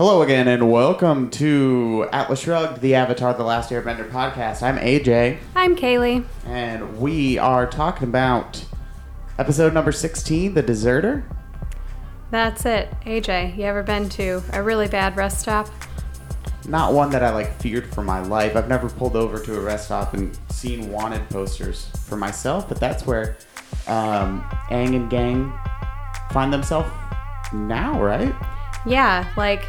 Hello again, and welcome to Atlas Shrugged, the Avatar: The Last Airbender podcast. I'm AJ, I'm Kaylee. and we are talking about episode number 16, The Deserter. That's it. AJ, you ever been to a really bad rest stop? Not one that I like feared for my life. I've never pulled over to a rest stop and seen wanted posters for myself, but that's where um, Aang and gang find themselves now, right? Yeah, like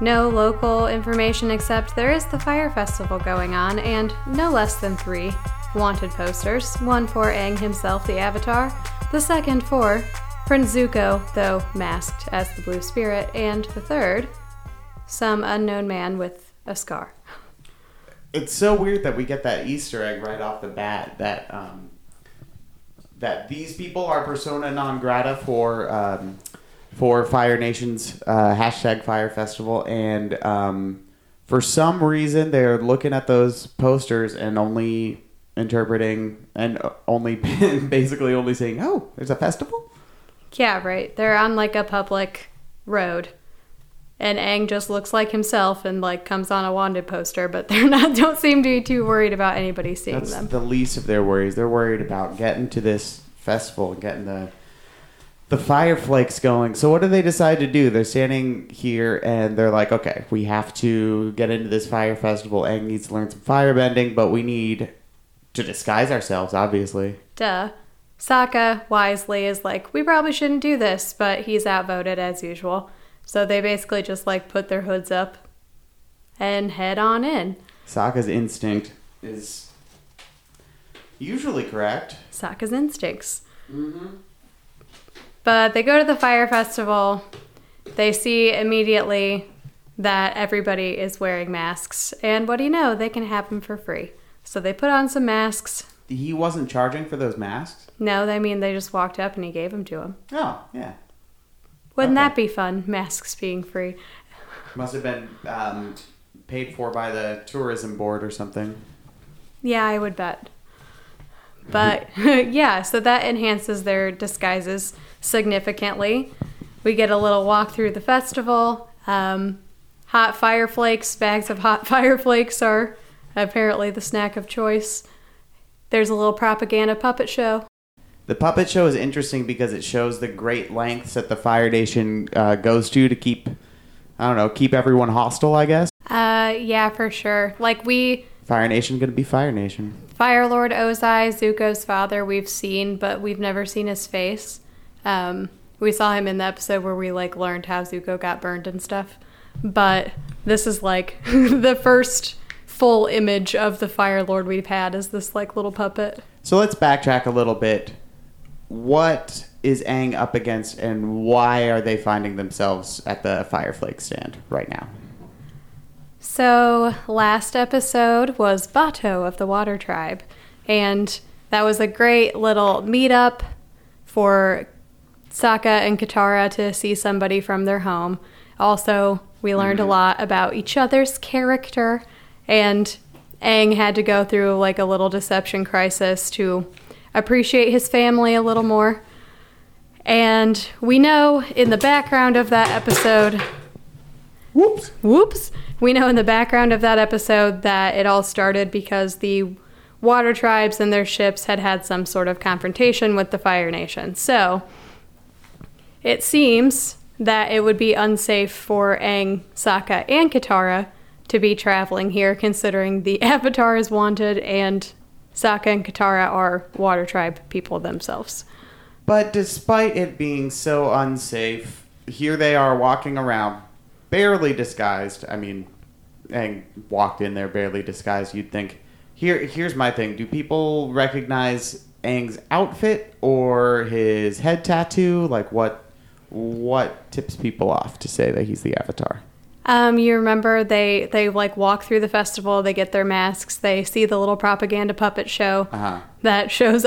no local information except there is the fire festival going on and no less than three wanted posters. One for Aang himself, the Avatar, the second for Prince Zuko, though masked as the Blue Spirit, and the third, some unknown man with a scar. it's so weird that we get that Easter egg right off the bat that um, that these people are persona non grata for um, for Fire Nation's uh, hashtag Fire Festival, and um, for some reason they're looking at those posters and only interpreting and only basically only saying, "Oh, there's a festival." Yeah, right. They're on like a public road. And Aang just looks like himself and like comes on a wanted poster, but they're not don't seem to be too worried about anybody seeing That's them. the least of their worries. They're worried about getting to this festival and getting the the fire flakes going. So what do they decide to do? They're standing here and they're like, okay, we have to get into this fire festival. Aang needs to learn some firebending, but we need to disguise ourselves, obviously. Duh. Sokka wisely is like, we probably shouldn't do this, but he's outvoted as usual. So they basically just like put their hoods up and head on in. Sokka's instinct is usually correct. Sokka's instincts. Mm-hmm. But they go to the fire festival. They see immediately that everybody is wearing masks. And what do you know? They can have them for free. So they put on some masks. He wasn't charging for those masks. No, I mean, they just walked up and he gave them to them. Oh, yeah. Wouldn't Okay. that be fun? Masks being free. Must have been um, paid for by the tourism board or something. Yeah, I would bet. But yeah, so that enhances their disguises significantly. We get a little walk through the festival. Um, hot fire flakes, bags of hot fire flakes are apparently the snack of choice. There's a little propaganda puppet show. The puppet show is interesting because it shows the great lengths that the Fire Nation uh, goes to to keep, I don't know, keep everyone hostile. I guess Uh, yeah, for sure. Like we, Fire Nation gonna be Fire Nation. Fire Lord Ozai, Zuko's father, we've seen, but we've never seen his face. Um, we saw him in the episode where we like learned how Zuko got burned and stuff. But this is like the first full image of the Fire Lord we've had is this like little puppet. So let's backtrack a little bit. What is Aang up against, and why are they finding themselves at the Fireflake stand right now? So, last episode was Bato of the Water Tribe, and that was a great little meetup for Sokka and Katara to see somebody from their home. Also, we learned a mm-hmm. lot about each other's character, and Aang had to go through like a little deception crisis to appreciate his family a little more. And we know in the background of that episode Whoops. Whoops. We know in the background of that episode that it all started because the water tribes and their ships had had some sort of confrontation with the Fire Nation. So it seems that it would be unsafe for Aang, Sokka, and Katara to be traveling here, considering the Avatar is wanted and Sokka and Katara are water tribe people themselves. But despite it being so unsafe, here they are walking around, barely disguised. I mean, Aang walked in there barely disguised. You'd think. Here, here's my thing. Do people recognize Aang's outfit or his head tattoo? Like, what, what tips people off to say that he's the Avatar? Um, you remember they they like walk through the festival, they get their masks, they see the little propaganda puppet show Uh-huh. that shows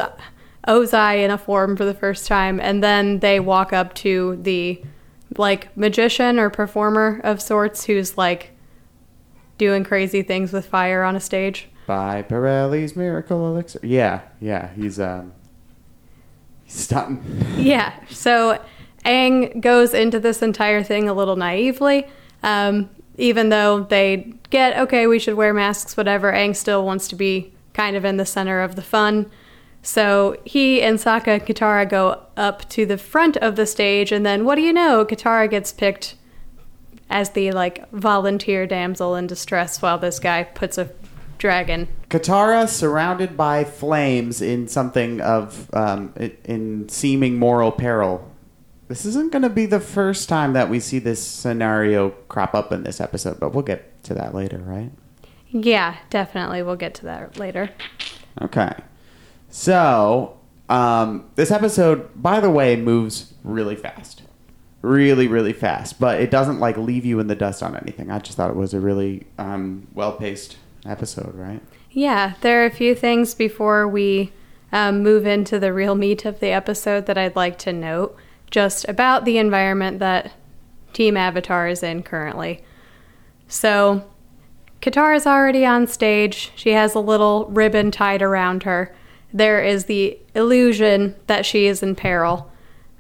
Ozai in a form for the first time, and then they walk up to the like magician or performer of sorts who's like doing crazy things with fire on a stage. By Pirelli's Miracle Elixir. Yeah, yeah. He's um, he's stunting. Yeah. So Aang goes into this entire thing a little naively. Um, even though they get, okay, we should wear masks, whatever, Aang still wants to be kind of in the center of the fun. So he and Sokka and Katara go up to the front of the stage, and then what do you know? Katara gets picked as the like volunteer damsel in distress while this guy puts a dragon. Katara surrounded by flames in something of um, in seeming moral peril. This isn't going to be the first time that we see this scenario crop up in this episode, but we'll get to that later, right? Yeah, definitely. We'll get to that later. Okay. So, um, this episode, by the way, moves really fast. Really, really fast. But it doesn't, like, leave you in the dust on anything. I just thought it was a really um, well paced episode, right? Yeah, there are a few things before we um, move into the real meat of the episode that I'd like to note just about the environment that Team Avatar is in currently. So, Katara's already on stage. She has a little ribbon tied around her. There is the illusion that she is in peril.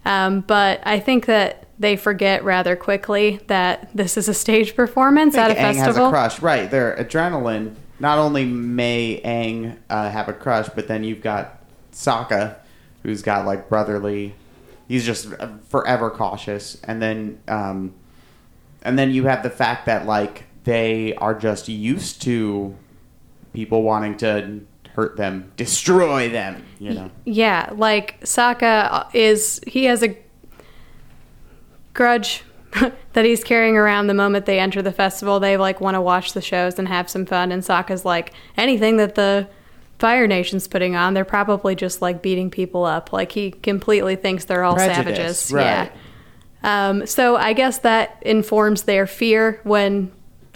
Um, but I think that they forget rather quickly that this is a stage performance at a Aang festival. has a crush, right? Their adrenaline. Not only may Aang uh, have a crush, but then you've got Sokka, who's got like brotherly. He's just forever cautious, and then um, and then you have the fact that like they are just used to people wanting to hurt them, destroy them. You know, Yeah, like Sokka is he has a grudge that he's carrying around the moment they enter the festival. They like want to watch the shows and have some fun, and Sokka's like anything that the Fire Nation's putting on, they're probably just like beating people up. Like he completely thinks they're all Prejudice, savages. right. Yeah. Um, so I guess that informs their fear when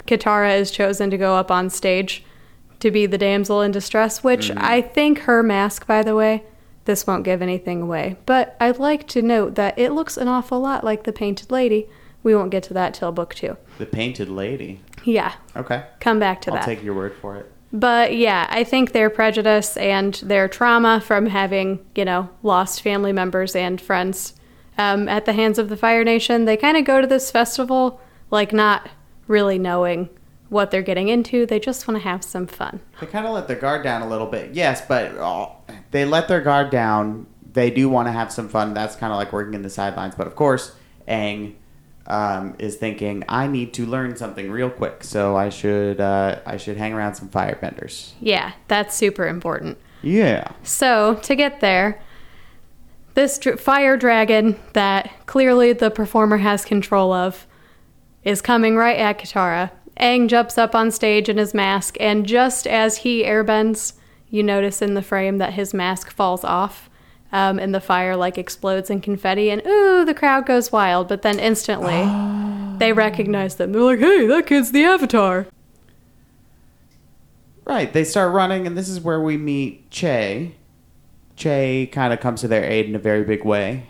Katara is chosen to go up on stage to be the damsel in distress, which Mm-hmm. I think her mask, by the way, this won't give anything away. But I'd like to note that it looks an awful lot like the Painted Lady. We won't get to that till book two. the painted lady. Yeah, Okay, come back to that. I'll take your word for it. But yeah, I think their prejudice and their trauma from having, you know, lost family members and friends um, at the hands of the Fire Nation, they kind of go to this festival like not really knowing what they're getting into. They just want to have some fun. They kind of let their guard down a little bit. Yes, but uh, they let their guard down. They do want to have some fun. That's kind of like working in the sidelines. But of course, Aang um, is thinking, I need to learn something real quick, so I should uh, I should hang around some firebenders. Yeah, that's super important. Yeah. So, to get there, this dr- fire dragon that clearly the performer has control of is coming right at Katara. Aang jumps up on stage in his mask, and just as he airbends, you notice in the frame that his mask falls off. Um, and the fire like explodes in confetti, and ooh, the crowd goes wild. But then instantly, they recognize them. They're like, "Hey, that kid's the Avatar." Right. They start running, and this is where we meet Che. Che kind of comes to their aid in a very big way.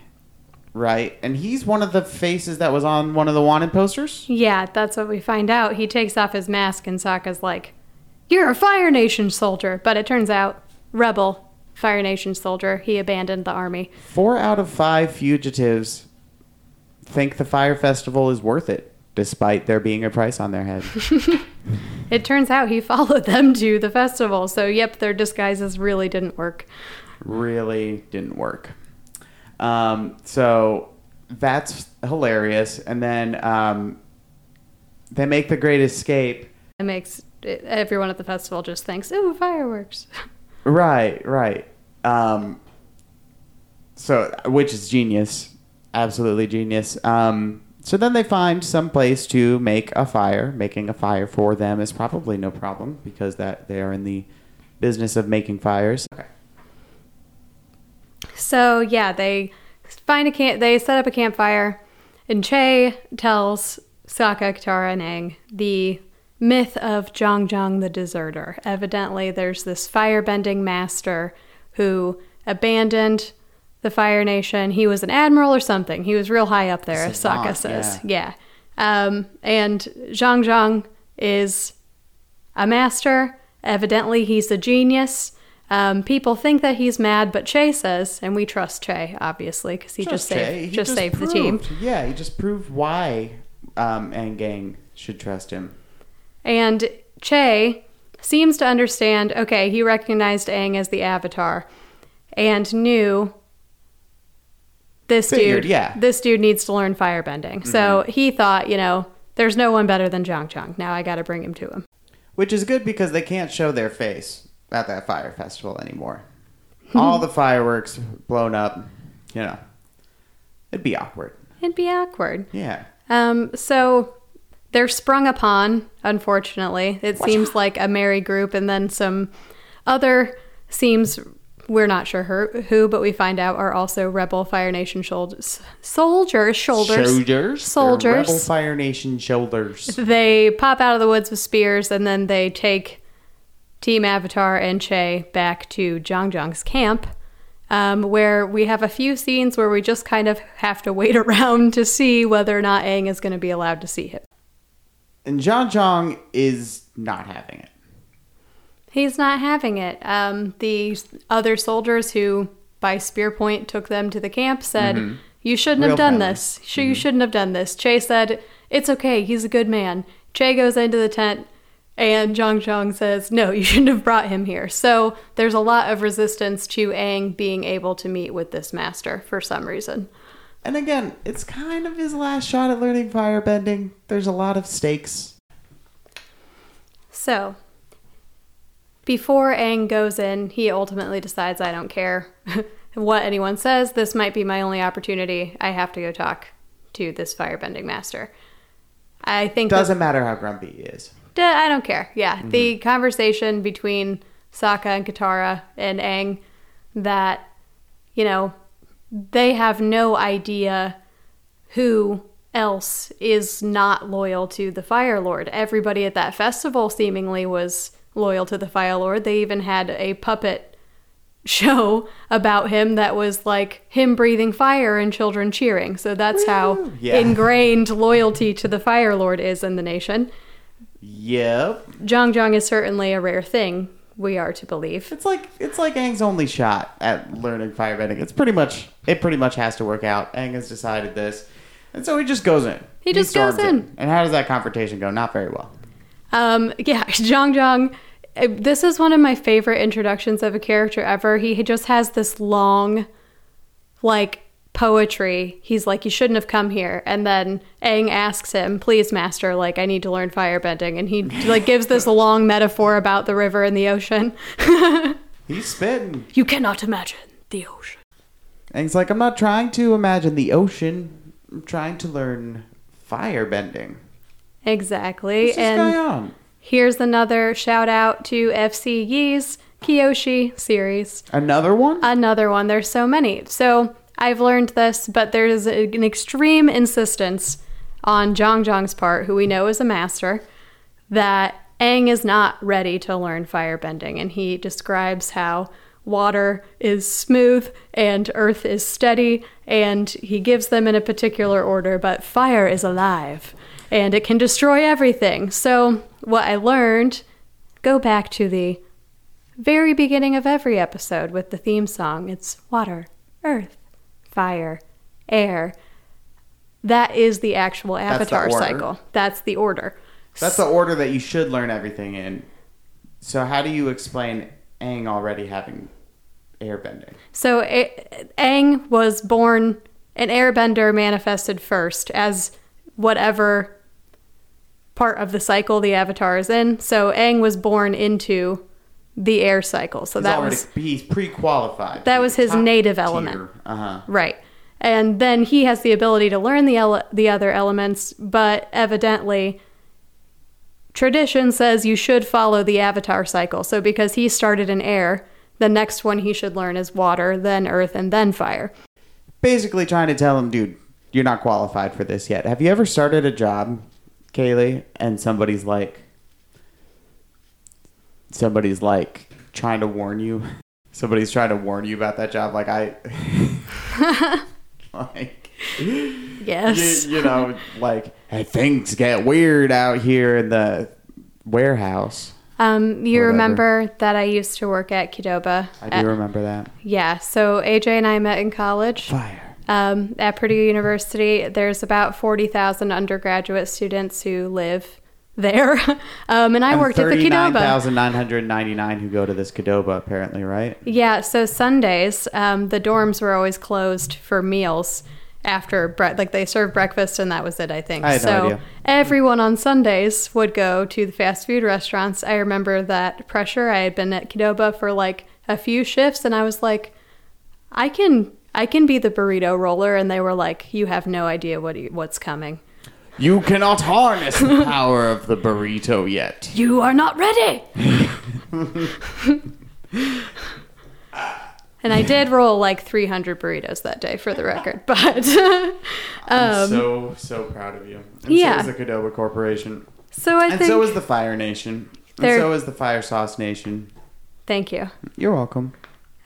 Right. And he's one of the faces that was on one of the wanted posters. Yeah, that's what we find out. He takes off his mask, and Sokka's like, You're a Fire Nation soldier. But it turns out, rebel Fire Nation soldier. He abandoned the army. Four out of five fugitives think the fire festival is worth it, despite there being a price on their head. It turns out he followed them to the festival. So, yep, their disguises really didn't work. really didn't work. Um, so that's hilarious. And then um, they make the great escape. It makes everyone at the festival just thinks, Ooh, fireworks. Right, right. Um, so, which is genius, absolutely genius. Um, so then they find some place to make a fire. Making a fire for them is probably no problem because that they are in the business of making fires. Okay. So yeah, they find a camp. They set up a campfire, and Che tells Sokka, Katara, and Aang the myth of Jeong Jeong the deserter. Evidently, there's this firebending master who abandoned the Fire Nation. He was an admiral or something. He was real high up there, as Sokka says. Yeah. Um, and Jeong Jeong is a master. Evidently, he's a genius. Um, people think that he's mad, but Che says, and we trust Che, obviously, because he just, saved, He just saved the team. Yeah, he just proved why um, and gang should trust him. And Che seems to understand okay, he recognized Aang as the Avatar and knew this Figured, dude yeah. this dude needs to learn firebending. So he thought, you know, there's no one better than Jeong Jeong. Now I got to bring him to him. Which is good because they can't show their face at that fire festival anymore. All the fireworks blown up, you know. It'd be awkward. It'd be awkward. Yeah. Um, so they're sprung upon, unfortunately. It seems like a merry group, and then some other seems we're not sure her, who, but we find out are also rebel Fire Nation shoulders, soldiers, shoulders, Shoulders. soldiers. They're Rebel Fire Nation shoulders. They pop out of the woods with spears, and then they take Team Avatar and Che back to Jeong Jeong's camp, um, where we have a few scenes where we just kind of have to wait around to see whether or not Aang is going to be allowed to see him. And Jeong Jeong is not having it. He's not having it. Um, the other soldiers who, by spear point, took them to the camp said, You shouldn't Real have done this. Sh- You shouldn't have done this. Che said, It's okay. He's a good man. Che goes into the tent, and Jeong Jeong says, No, you shouldn't have brought him here. So there's a lot of resistance to Aang being able to meet with this master for some reason. And again, it's kind of his last shot at learning firebending. There's a lot of stakes. So, before Aang goes in, he ultimately decides, I don't care what anyone says. This might be my only opportunity. I have to go talk to this firebending master. I think that- Doesn't matter how grumpy he is. I don't care. Yeah, mm-hmm. the conversation between Sokka and Katara and Aang that, you know, they have no idea who else is not loyal to the Fire Lord. Everybody at that festival seemingly was loyal to the Fire Lord. They even had a puppet show about him that was like him breathing fire and children cheering. So that's how Yeah. ingrained loyalty to the Fire Lord is in the nation. Yep. Jeong Jeong is certainly a rare thing, we are to believe. It's like it's like Aang's only shot at learning firebending. It's pretty much it pretty much has to work out. Aang has decided this. And so he just goes in. He just goes storms in. And how does that confrontation go? Not very well. Um, yeah, Jeong Jeong. uh, This is one of my favorite introductions of a character ever. He just has this long, like, poetry. He's like, You shouldn't have come here. And then Aang asks him, Please, master, like, I need to learn firebending. And he, like, gives this long metaphor about the river and the ocean. He's spitting. you cannot imagine the ocean. Aang's like, I'm not trying to imagine the ocean. I'm trying to learn fire bending. Exactly. And? Here's another shout out to FC Yee's Kyoshi series. Another one? Another one. There's so many. So I've learned this, but there's an extreme insistence on Jeong Jeong's part, who we know is a master, that Aang is not ready to learn firebending. And he describes how water is smooth and earth is steady, and he gives them in a particular order, but fire is alive and it can destroy everything. So, what I learned go back to the very beginning of every episode with the theme song. It's water, earth, fire, air. That is the actual the avatar order. cycle. That's the order. That's the order that you should learn everything in. So how do you explain Aang already having airbending? So A- Aang was born an airbender manifested first as whatever part of the cycle the avatar is in. So Aang was born into the air cycle. So He's that already was he's pre-qualified. That was his native element. element. Uh huh. Right. And then he has the ability to learn the ele- the other elements, but evidently tradition says you should follow the avatar cycle. So because he started in air, the next one he should learn is water, then earth, and then fire. Basically, trying to tell him, dude, you're not qualified for this yet. Have you ever started a job, Kaylee, and somebody's like, somebody's like trying to warn you, somebody's trying to warn you about that job, like I, like. Yes. you, you know, like hey, things get weird out here in the warehouse. Um, you Whatever. remember that I used to work at Qdoba? I do remember that. Yeah. So AJ and I met in college. Fire. Um, at Purdue University, there's about 40,000 undergraduate students who live there. um, and I And worked at the Qdoba. 39,999 who go to this Qdoba, apparently, right? Yeah, so Sundays, um, the dorms were always closed for meals after bre- like they served breakfast and that was it. I think. I no so idea. everyone on Sundays would go to the fast food restaurants. I remember that pressure. I had been at Qdoba for like a few shifts, and I was like, I can. I can be the burrito roller, and they were like, "You have no idea what you, what's coming. You cannot harness the power of the burrito yet. You are not ready." and I did roll like 300 burritos that day, for the record. But I'm um, so, so proud of you. And yeah. so is the Qdoba Corporation. so I And think. so is the Fire Nation. And so is the Fire Sauce Nation. thank you. You're welcome.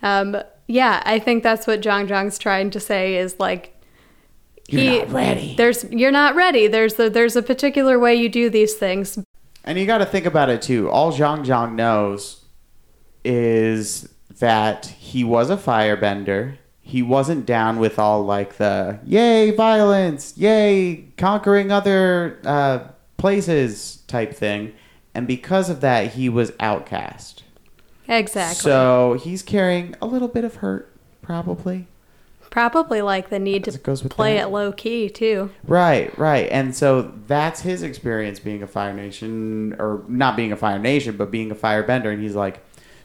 Um, yeah, I think that's what Jeong Jeong's trying to say is like You're not ready. There's you're not ready. There's a, there's a particular way you do these things. And you got to think about it too. All Jeong Jeong knows is that he was a firebender. He wasn't down with all like the yay violence, yay conquering other uh, places type thing, and because of that, he was outcast. Exactly. So he's carrying a little bit of hurt, probably. Probably like the need As to goes with play that. it low key too. Right, right. And so that's his experience being a Fire Nation, or not being a Fire Nation, but being a firebender. And he's like,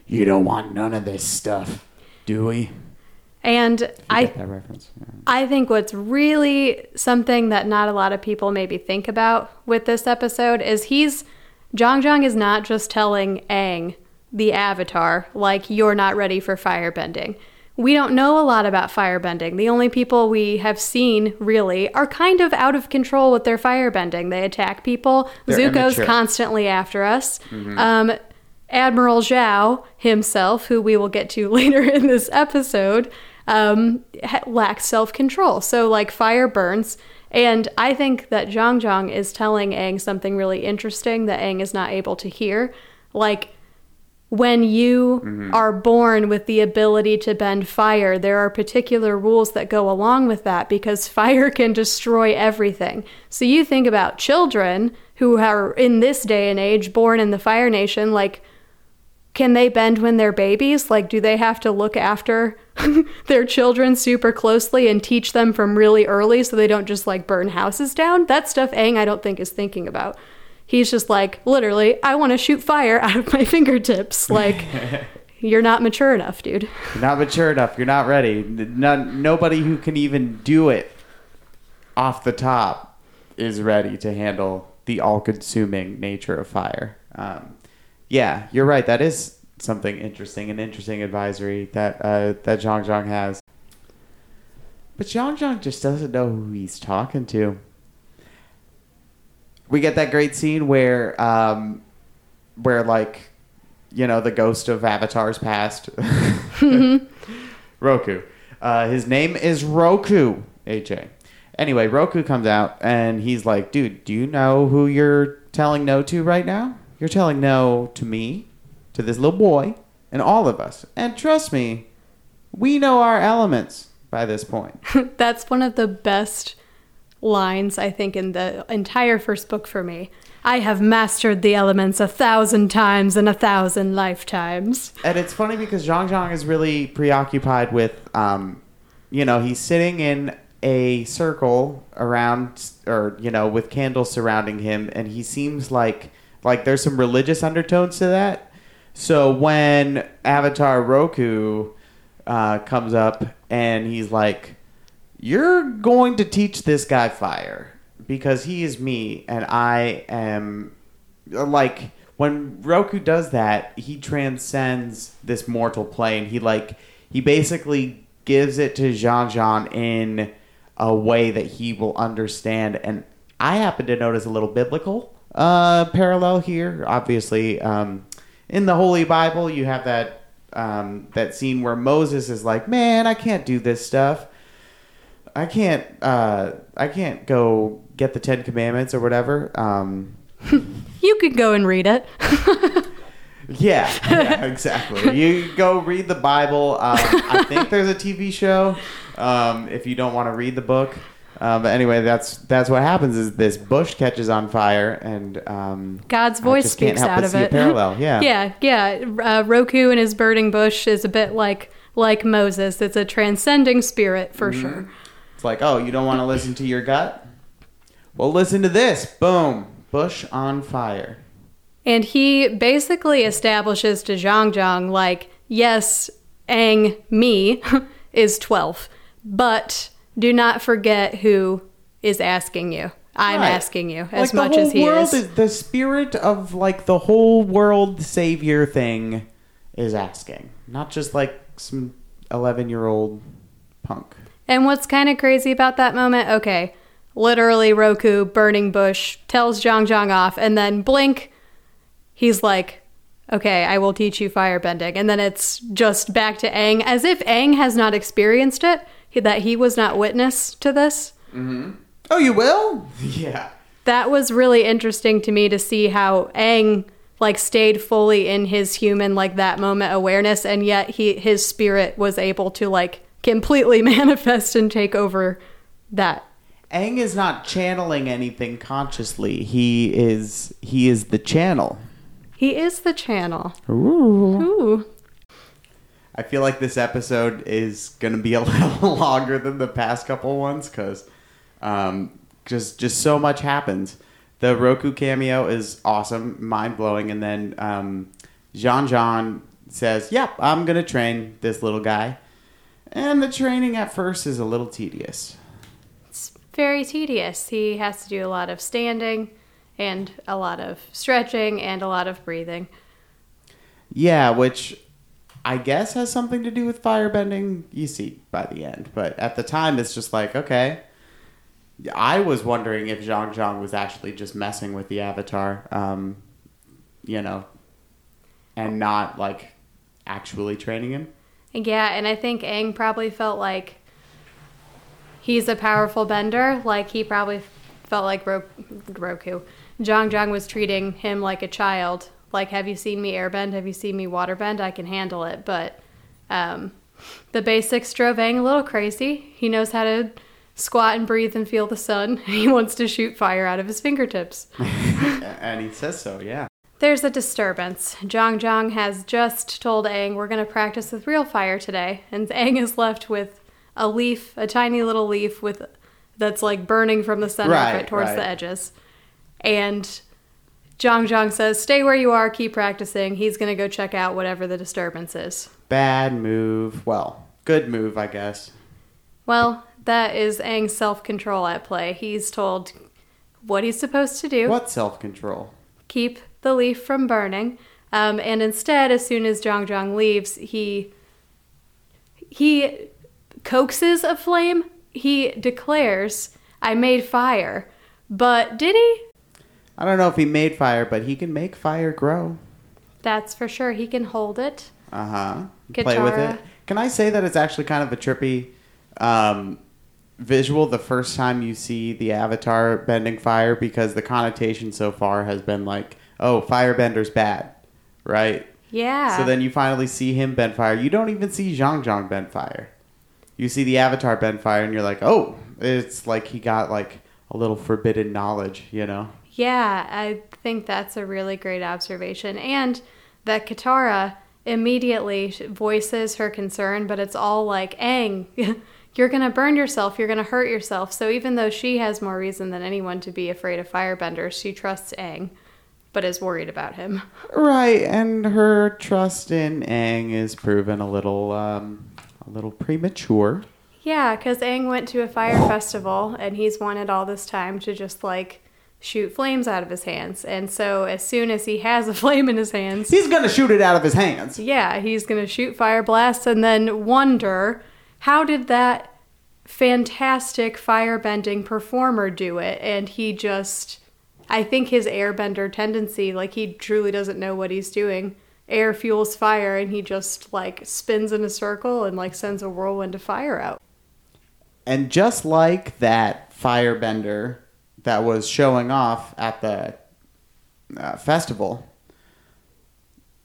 You don't want none of this stuff, do we? And You I that reference? Yeah. I think what's really something that not a lot of people maybe think about with this episode is he's Jeong Jeong is not just telling Aang, the avatar, like you're not ready for firebending. We don't know a lot about firebending. The only people we have seen really are kind of out of control with their firebending. They attack people. They're Zuko's immature. constantly after us. Um, Admiral Zhao himself, who we will get to later in this episode, um, ha- lacks self control. So, like, fire burns. And I think that Jeong Jeong is telling Aang something really interesting that Aang is not able to hear. Like, when you are born with the ability to bend fire, there are particular rules that go along with that because fire can destroy everything. So you think about children who are in this day and age born in the Fire Nation, like, can they bend when they're babies? Like, do they have to look after their children super closely and teach them from really early so they don't just like burn houses down? That stuff Aang I don't think is thinking about. He's just like, literally, I want to shoot fire out of my fingertips. Like, you're not mature enough, dude. You're not mature enough. You're not ready. None, nobody who can even do it off the top is ready to handle the all consuming nature of fire. Um, yeah, you're right. That is something interesting, an interesting advisory that uh, that Jeong Jeong has. But Jeong Jeong just doesn't know who he's talking to. We get that great scene where, um, where like, you know, the ghost of Avatar's past. Roku. Uh, his name is Roku. AJ. Anyway, Roku comes out and he's like, "Dude, do you know who you're telling no to right now? You're telling no to me, to this little boy, and all of us. And trust me, we know our elements by this point." That's one of the best lines, I think, in the entire first book for me. I have mastered the elements a thousand times in a thousand lifetimes. And it's funny because Jeong Jeong is really preoccupied with, um, you know, he's sitting in a circle around, or you know, with candles surrounding him, and he seems like like there's some religious undertones to that. So when Avatar Roku uh, comes up and he's like, "You're going to teach this guy fire because he is me and I am like." When Roku does that, he transcends this mortal plane. He like he basically gives it to Jeong Jeong in a way that he will understand. And I happen to notice a little biblical uh, parallel here. Obviously, um, in the Holy Bible, you have that um, that scene where Moses is like, "Man, I can't do this stuff. I can't. Uh, I can't go get the Ten Commandments or whatever." Um, You could go and read it. Yeah, yeah, exactly. you go read the Bible. Um, I think there's a TV show. Um, if you don't want to read the book, um, but anyway, that's that's what happens. Is this bush catches on fire and um, God's voice speaks help out but of see a it. parallel, yeah. yeah, yeah. Uh, Roku and his burning bush is a bit like like Moses. It's a transcending spirit for Mm-hmm. sure. It's like, oh, you don't want to listen to your gut? Well, listen to this. Boom, bush on fire. And he basically establishes to Jeong Jeong, like, yes, Aang, me, is 12, but do not forget who is asking you. I'm Right. asking you as like much the whole as he world is. The spirit of like the whole world savior thing is asking, not just like some eleven-year-old punk. And what's kind of crazy about that moment? Okay, literally Roku, burning bush, tells Jeong Jeong off, and then blink, he's like, okay, I will teach you firebending. And then it's just back to Aang, as if Aang has not experienced it, he- that he was not witness to this. Mm-hmm. Oh, you will? Yeah. That was really interesting to me to see how Aang like stayed fully in his human like that moment awareness and yet he his spirit was able to like completely manifest and take over that Aang is not channeling anything consciously. He is he is the channel. He is the channel. Ooh. Ooh. I feel like this episode is going to be a little longer than the past couple ones because um, just just so much happens. The Roku cameo is awesome, mind blowing, and then um, Jeong Jeong says, "Yep, I'm going to train this little guy." And the training at first is a little tedious. It's very tedious. He has to do a lot of standing and a lot of stretching and a lot of breathing. Yeah, which I guess has something to do with firebending. You see by the end, but at the time, it's just like okay. I was wondering if Jeong Jeong was actually just messing with the avatar, um, you know, and not like actually training him. Yeah, and I think Aang probably felt like he's a powerful bender. Like he probably felt like Ro- Roku. Jeong Jeong was treating him like a child. Like, have you seen me airbend? Have you seen me waterbend? I can handle it. But um, the basics drove Aang a little crazy. He knows how to squat and breathe and feel the sun. He wants to shoot fire out of his fingertips. and he says so, yeah. There's a disturbance. Jeong Jeong has just told Aang we're going to practice with real fire today, and Aang is left with a leaf, a tiny little leaf with that's like burning from the center of Right, it towards right. the edges. And Jeong Jeong says, "Stay where you are, keep practicing." He's going to go check out whatever the disturbance is. Bad move. Well, good move, I guess. Well, that is Aang's self-control at play. He's told what he's supposed to do. What self control? keep the leaf from burning. Um, and instead, as soon as Jeong Jeong leaves, he he coaxes a flame. He declares, "I made fire." But did he? I don't know if he made fire, but he can make fire grow. That's for sure. He can hold it. Uh huh. Play with it. Can I say that it's actually kind of a trippy um, visual the first time you see the Avatar bending fire because the connotation so far has been like, oh, firebender's bad, right? Yeah. So then you finally see him bend fire. You don't even see Jeong Jeong bend fire. You see the Avatar bend fire, and you're like, oh, it's like he got like a little forbidden knowledge, you know? Yeah, I think that's a really great observation. And that Katara immediately voices her concern, but it's all like, Aang, you're going to burn yourself, you're going to hurt yourself. So even though she has more reason than anyone to be afraid of firebenders, she trusts Aang, but is worried about him. Right, and her trust in Aang is proven a little, um, a little premature. Yeah, because Aang went to a fire festival and he's wanted all this time to just like shoot flames out of his hands. And so as soon as he has a flame in his hands, He's gonna shoot it out of his hands. Yeah, he's going to shoot fire blasts and then wonder how did that fantastic firebending performer do it? And he just, I think his airbender tendency, like he truly doesn't know what he's doing. Air fuels fire and he just like spins in a circle and like sends a whirlwind of fire out. And just like that firebender that was showing off at the uh, festival,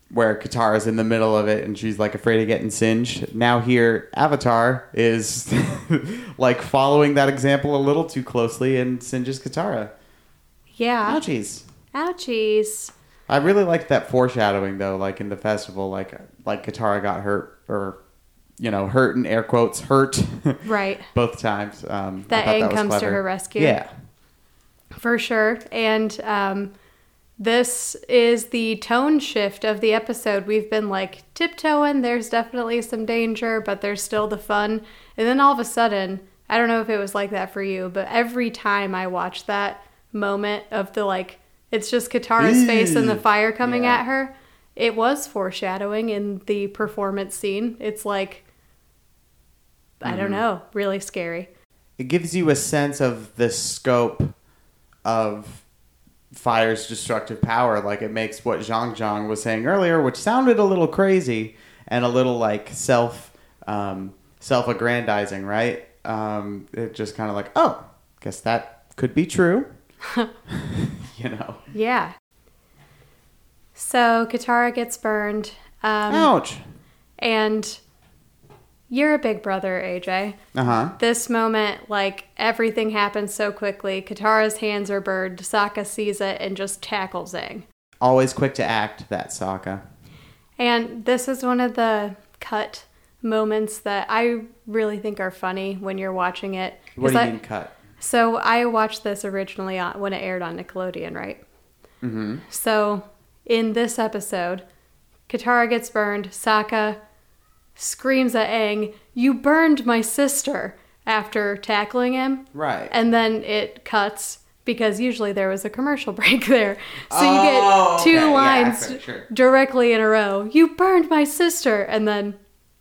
where Katara's in the middle of it and she's like afraid of getting singed. Now here, Avatar is like following that example a little too closely and singes Katara. Yeah. Ouchies. Ouchies. I really liked that foreshadowing though, like in the festival, like like Katara got hurt or you know hurt in air quotes hurt Right. both times. Um, That Aang was comes to her rescue. Yeah, For sure. And um, this is the tone shift of the episode. We've been like tiptoeing. There's definitely some danger, but there's still the fun. And then all of a sudden, I don't know if it was like that for you, but every time I watch that moment of the like, it's just Katara's face and the fire coming Yeah. at her, it was foreshadowing in the performance scene. It's like, I don't know, really scary. it gives you a sense of the scope of fire's destructive power. Like it makes what Jeong Jeong was saying earlier, which sounded a little crazy and a little like self um, self aggrandizing, right? Um, it just kind of like, oh, guess that could be true. you know. Yeah. So Katara gets burned. Um, Ouch. And you're a big brother, AJ. Uh huh. This moment, like everything happens so quickly. Katara's hands are burned. Sokka sees it and just tackles Aang. Always quick to act, that Sokka. And this is one of the cut moments that I really think are funny when you're watching it. What do you I- mean cut? So I watched this originally on, when it aired on Nickelodeon, right? Mm-hmm. So in this episode, Katara gets burned. Sokka screams at Aang, "You burned my sister!" after tackling him, Right. and then it cuts because usually there was a commercial break there, so Oh, you get oh, two okay, lines sure, sure. directly in a row. You burned my sister, and then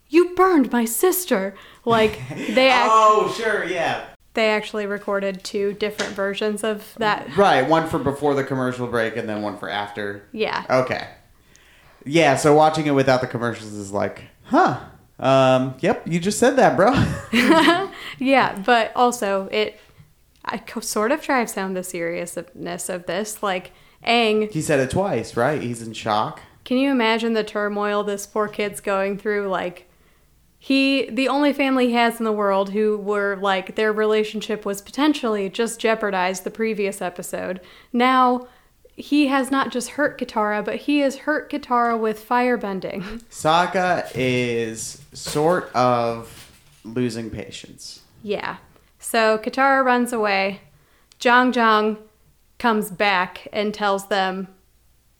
you burned my sister. Like they act- oh, sure, yeah. they actually recorded two different versions of that. Right, one for before the commercial break and then one for after. Yeah. Okay. Yeah, so watching it without the commercials is like, huh. Um, yep, you just said that, bro. Yeah, but also it I sort of drives down the seriousness of this. Like Aang, he said it twice, right? He's in shock. can you imagine the turmoil this poor kid's going through? Like he, the only family he has in the world who were like their relationship was potentially just jeopardized the previous episode. Now he has not just hurt Katara, but he has hurt Katara with firebending. Sokka is sort of losing patience. Yeah. So Katara runs away. Jeong Jeong comes back and tells them,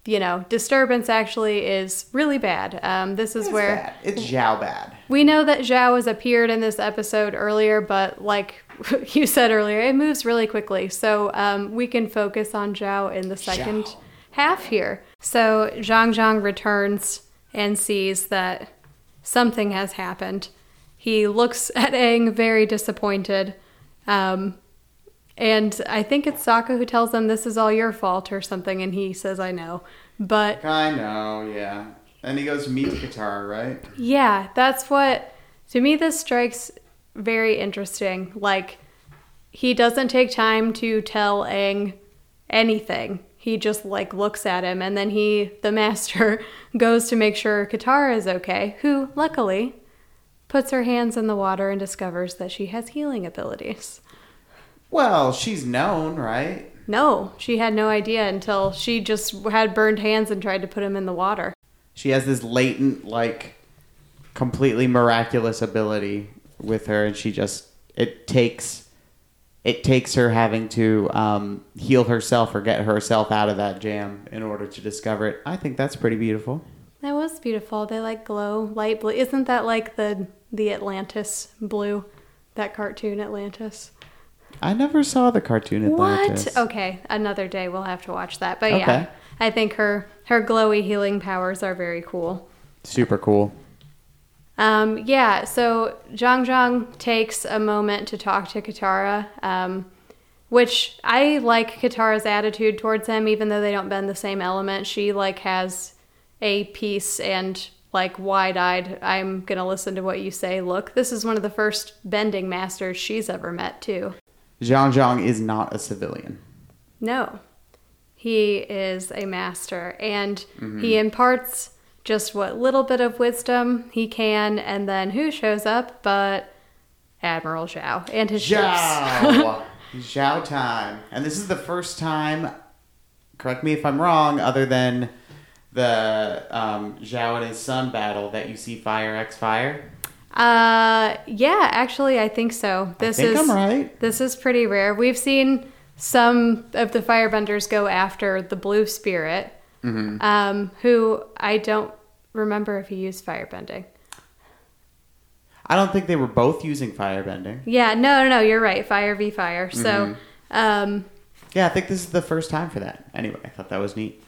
you know, disturbance actually is really bad. Um, this is It's where bad. It's Zhao bad. we know that Zhao has appeared in this episode earlier, but like you said earlier, it moves really quickly. So um, we can focus on Zhao in the second Zhao. half here. So Jeong Jeong returns and sees that something has happened. He looks at Aang very disappointed. Um, and I think it's Sokka who tells him this is all your fault or something, and he says, I know. But I know, yeah. And he goes meet Katara, right? Yeah, that's what to me this strikes very interesting. Like he doesn't take time to tell Aang anything. He just like looks at him and then he the master goes to make sure Katara is okay, who luckily puts her hands in the water and discovers that she has healing abilities. Well, she's known, right? No, she had no idea until she just had burned hands and tried to put him in the water. She has this latent, like, completely miraculous ability with her, and she just it takes it takes her having to um, heal herself or get herself out of that jam in order to discover it. I think that's pretty beautiful. That was beautiful. They like glow light blue. Isn't that like the the Atlantis blue? That cartoon Atlantis. I never saw the cartoon Atlantis. What? Okay, another day we'll have to watch that. But Okay. yeah, I think her her glowy healing powers are very cool. Super cool. Um, yeah, so Jeong Jeong takes a moment to talk to Katara, um, which I like Katara's attitude towards him, even though they don't bend the same element. She like has a peace and like wide-eyed. I'm gonna listen to what you say. Look, this is one of the first bending masters she's ever met too. Jeong Jeong is not a civilian. No, he is a master, and he imparts just what little bit of wisdom he can, and then who shows up but Admiral Zhao and his ships. Zhao. Zhao time. And this is the first time, correct me if I'm wrong, other than the um, Zhao and his son battle that you see Fire X Fire. Uh, yeah, actually, I think so. This think is I'm right. This is pretty rare. We've seen some of the firebenders go after the blue spirit, Mm-hmm. um, who I don't remember if he used firebending. I don't think they were both using firebending. Yeah, no, no, no, you're right. Fire v fire. Mm-hmm. So, um, Yeah, I think this is the first time for that. Anyway, I thought that was neat.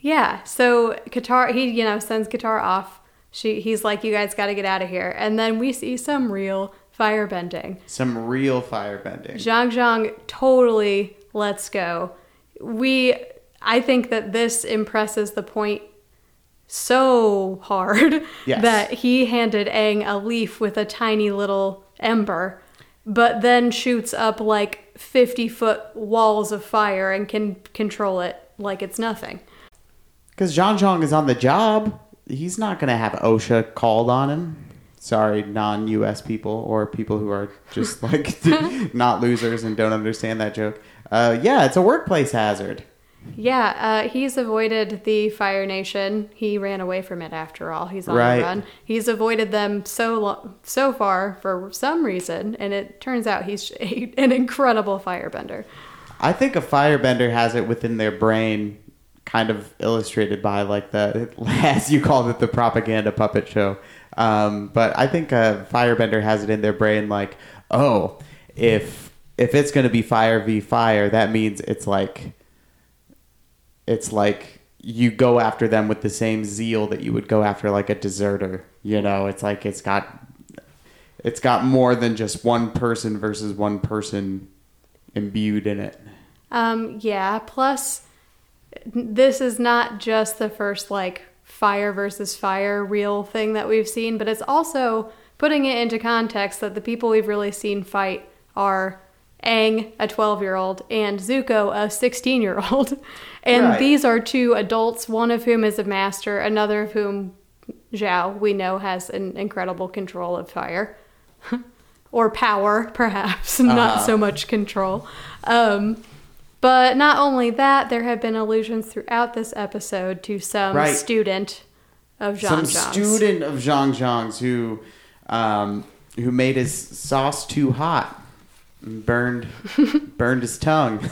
yeah. So Katara, he you know sends Katara off. She, he's like, you guys got to get out of here. And then we see some real firebending. Some real firebending. Jeong Jeong totally lets go. We, I think that this impresses the point so hard Yes. that he handed Aang a leaf with a tiny little ember, but then shoots up like 50 foot walls of fire and can control it like it's nothing. Because Jeong Jeong is on the job. He's not going to have OSHA called on him. Sorry, non US people or people who are just like not losers and don't understand that joke. Uh, yeah, it's a workplace hazard. Yeah, uh, he's avoided the Fire Nation. He ran away from it after all. He's on Right. the run. He's avoided them so so far for some reason, and it turns out he's a, an incredible firebender. I think a firebender has it within their brain, kind of illustrated by like the, as you called it, the propaganda puppet show. Um, but I think a firebender has it in their brain, like, oh, if if it's going to be fire v fire, that means it's like, it's like you go after them with the same zeal that you would go after like a deserter. You know, it's like it's got it's got more than just one person versus one person imbued in it. Um, yeah. Plus, this is not just the first like fire versus fire real thing that we've seen, but it's also putting it into context that the people we've really seen fight are Aang, a 12 year old, and Zuko, a 16 year old. And Right. these are two adults, one of whom is a master, another of whom, Zhao, we know has an incredible control of fire. or power, perhaps, not Uh-huh. so much control. Um, but not only that, there have been allusions throughout this episode to some Right. student of Jeong Some Jeong's. student of Jeong Jeong's who um, who made his sauce too hot, burned burned his tongue.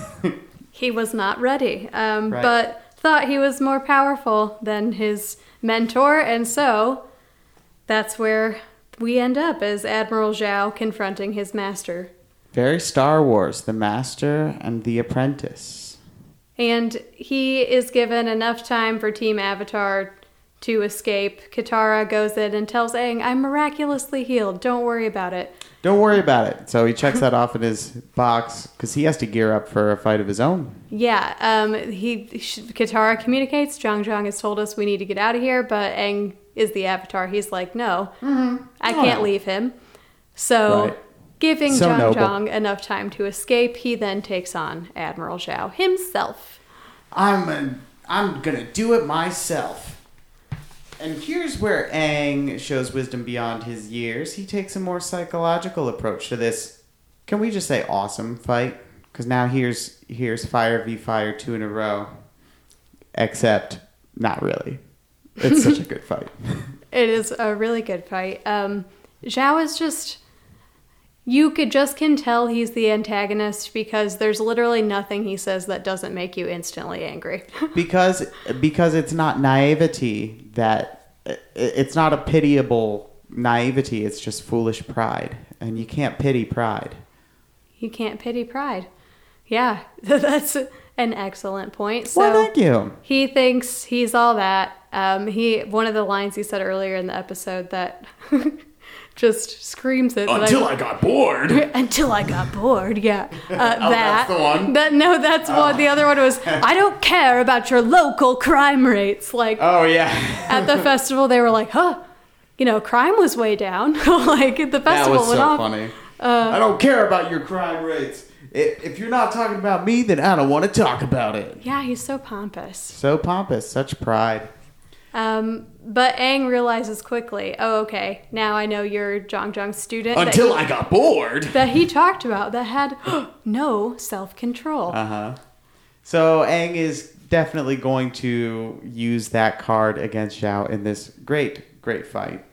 He was not ready, um, Right. but thought he was more powerful than his mentor, and so that's where we end up as Admiral Zhao confronting his master. Very Star Wars, the master and the apprentice. And he is given enough time for Team Avatar to escape. Katara goes in and tells Aang, I'm miraculously healed. Don't worry about it. Don't worry about it. So he checks that off in his box because he has to gear up for a fight of his own. Yeah, um, he Katara communicates. Jeong Jeong has told us we need to get out of here, but Aang is the Avatar. He's like, no, I Oh, can't leave him. So, Right. giving So Jeong noble. Jeong enough time to escape, he then takes on Admiral Zhao himself. I'm a, I'm gonna do it myself. And here's where Aang shows wisdom beyond his years. He takes a more psychological approach to this. Can we just say awesome fight? Because now here's here's fire v fire two in a row. Except not really. It's such a good fight. It is a really good fight. Um, Zhao is just. You could just can tell he's the antagonist because there's literally nothing he says that doesn't make you instantly angry. because because it's not naivety that it's not a pitiable naivety. It's just foolish pride, and you can't pity pride. You can't pity pride. Yeah, that's an excellent point. So well, thank you. he thinks he's all that. Um, he one of the lines he said earlier in the episode that just screams it. that Until I got bored. until I got bored. Yeah, uh, that. Oh, that's the one? That no, that's one. The other one was I don't care about your local crime rates. Like Oh yeah. at the festival, they were like, huh, you know, crime was way down. like the festival that was went so off. funny. I don't care about your crime rates. If, if you're not talking about me, then I don't want to talk about it. Yeah, he's so pompous. So pompous, such pride. Um, but Aang realizes quickly, oh, okay, now I know you're Jeong Jeong's student. Until he- I got bored. that he talked about that had no self control. Uh huh. So Aang is definitely going to use that card against Zhao in this great, great fight.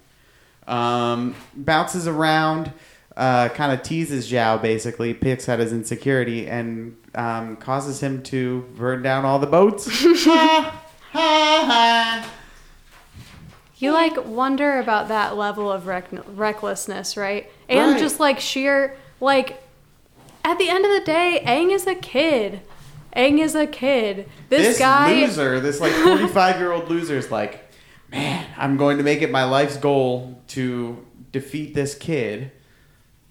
Um, bounces around, uh, kind of teases Zhao basically, picks at his insecurity, and um, causes him to burn down all the boats. Ha, ha, ha. You like wonder about that level of rec- recklessness, right? And Right. just like sheer, like, at the end of the day, Aang is a kid. Aang is a kid. This, this guy. loser, this like 45 year old loser is like, man, I'm going to make it my life's goal to defeat this kid,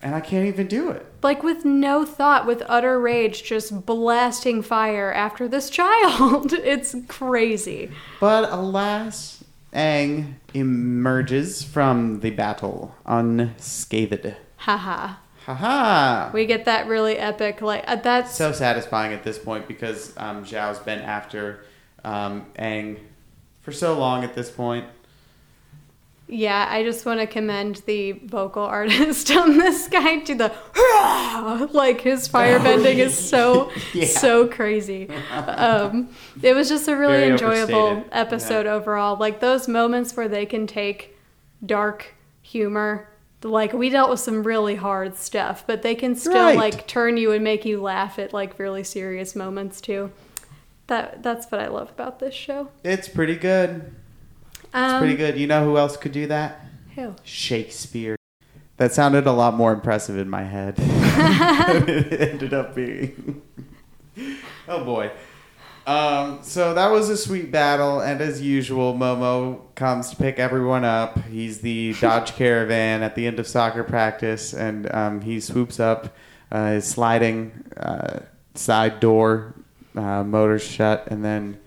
and I can't even do it. like with no thought, with utter rage, just blasting fire after this child. it's crazy. But alas, Aang emerges from the battle unscathed. Haha. Haha! We get that really epic, like, uh, that's. So satisfying at this point because um, Zhao's been after um, Aang for so long at this point. Yeah, I just want to commend the vocal artist on this guy to the like his firebending is so Yeah. so crazy. Um, it was just a really Very enjoyable overstated. episode overall. Like those moments where they can take dark humor. Like we dealt with some really hard stuff, but they can still Right. like turn you and make you laugh at like really serious moments too. That that's what I love about this show. It's pretty good. It's Um, pretty good. You know who else could do that? Who? Shakespeare. That sounded a lot more impressive in my head than it ended up being. oh boy. Um, so that was a sweet battle, and as usual, Momo comes to pick everyone up. He's the Dodge Caravan at the end of soccer practice, and um, he swoops up uh, his sliding uh, side door, uh, motors shut, and then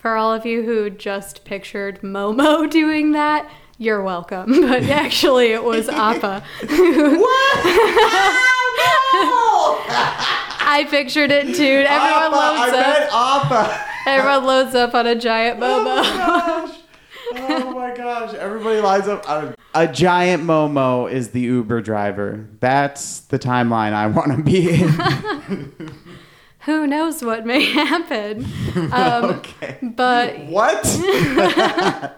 For all of you who just pictured Momo doing that, you're welcome. But actually, it was Appa. What? I pictured it too. Everyone Appa, loads I up. Appa. Everyone loads up on a giant Momo. Oh my gosh. Oh my gosh. Everybody lines up. A, a giant Momo is the Uber driver. That's the timeline I want to be in. Who knows what may happen? Um, okay. But What?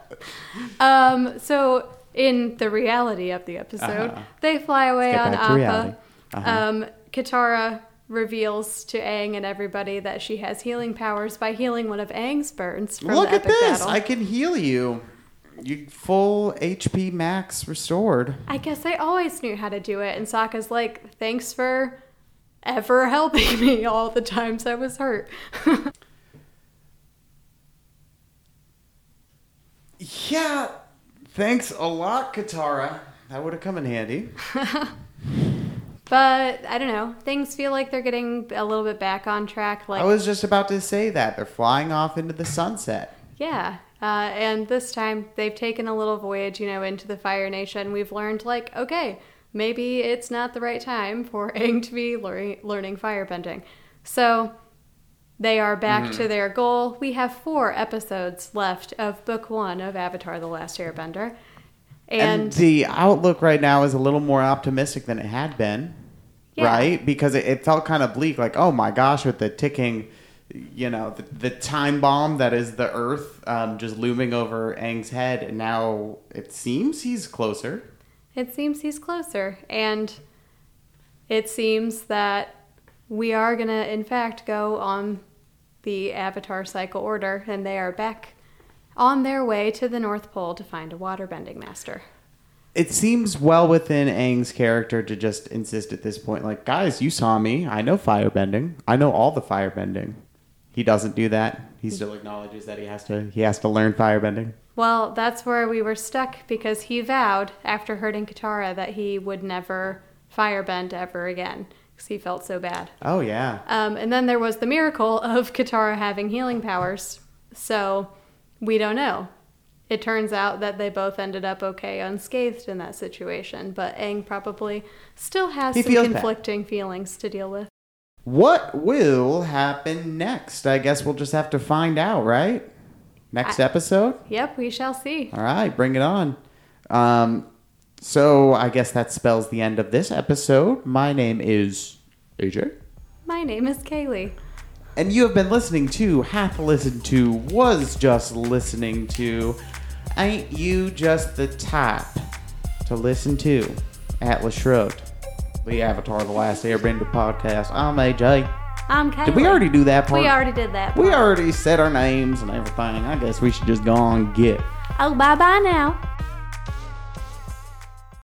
um, so in the reality of the episode, Uh-huh. they fly away on. Appa. Uh-huh. Um, Katara reveals to Aang and everybody that she has healing powers by healing one of Aang's burns from Look the at epic this. battle. I can heal you. You full HP max restored. I guess I always knew how to do it. And Sokka's like, thanks for ever helping me all the times I was hurt. Yeah. Thanks a lot, Katara. That would have come in handy. but I don't know. Things feel like they're getting a little bit back on track. Like, I was just about to say that. They're flying off into the sunset. yeah. Uh, and this time they've taken a little voyage, you know, into the Fire Nation. We've learned, like, okay, maybe it's not the right time for Aang to be learning, learning firebending. So they are back Mm-hmm. to their goal. We have four episodes left of book one of Avatar The Last Airbender. And, And, the outlook right now is a little more optimistic than it had been, Yeah. right? Because it, it felt kind of bleak, like, oh my gosh, with the ticking, you know, the, the time bomb that is the Earth um, just looming over Aang's head. And now it seems he's closer. It seems he's closer. And it seems that we are going to, in fact, go on the Avatar cycle order, and they are back on their way to the North Pole to find a waterbending master. It seems well within Aang's character to just insist at this point, like, guys, you saw me. I know firebending. I know all the firebending. He doesn't do that. He still acknowledges that he has to. He has to learn firebending. Well, that's where we were stuck because he vowed after hurting Katara that he would never firebend ever again because he felt so bad. Oh yeah. Um, and then there was the miracle of Katara having healing powers. So we don't know. It turns out that they both ended up okay unscathed in that situation, but Aang probably still has He some conflicting feelings to deal with. What will happen next? I guess we'll just have to find out, right? next I- episode. Yep, we shall see. All right, bring it on. Um, so I guess that spells the end of this episode. My name is AJ. My name is Kaylee. And you have been listening to, half listened to, was just listening to, Ain't You Just the Type to Listen to, Atlas Shrugged, the Avatar The Last Airbender podcast. I'm AJ. I'm Kaylee. Did we already do that part? We already did that. Part. We already said our names and everything. I guess we should just go on and get. Oh, bye bye now.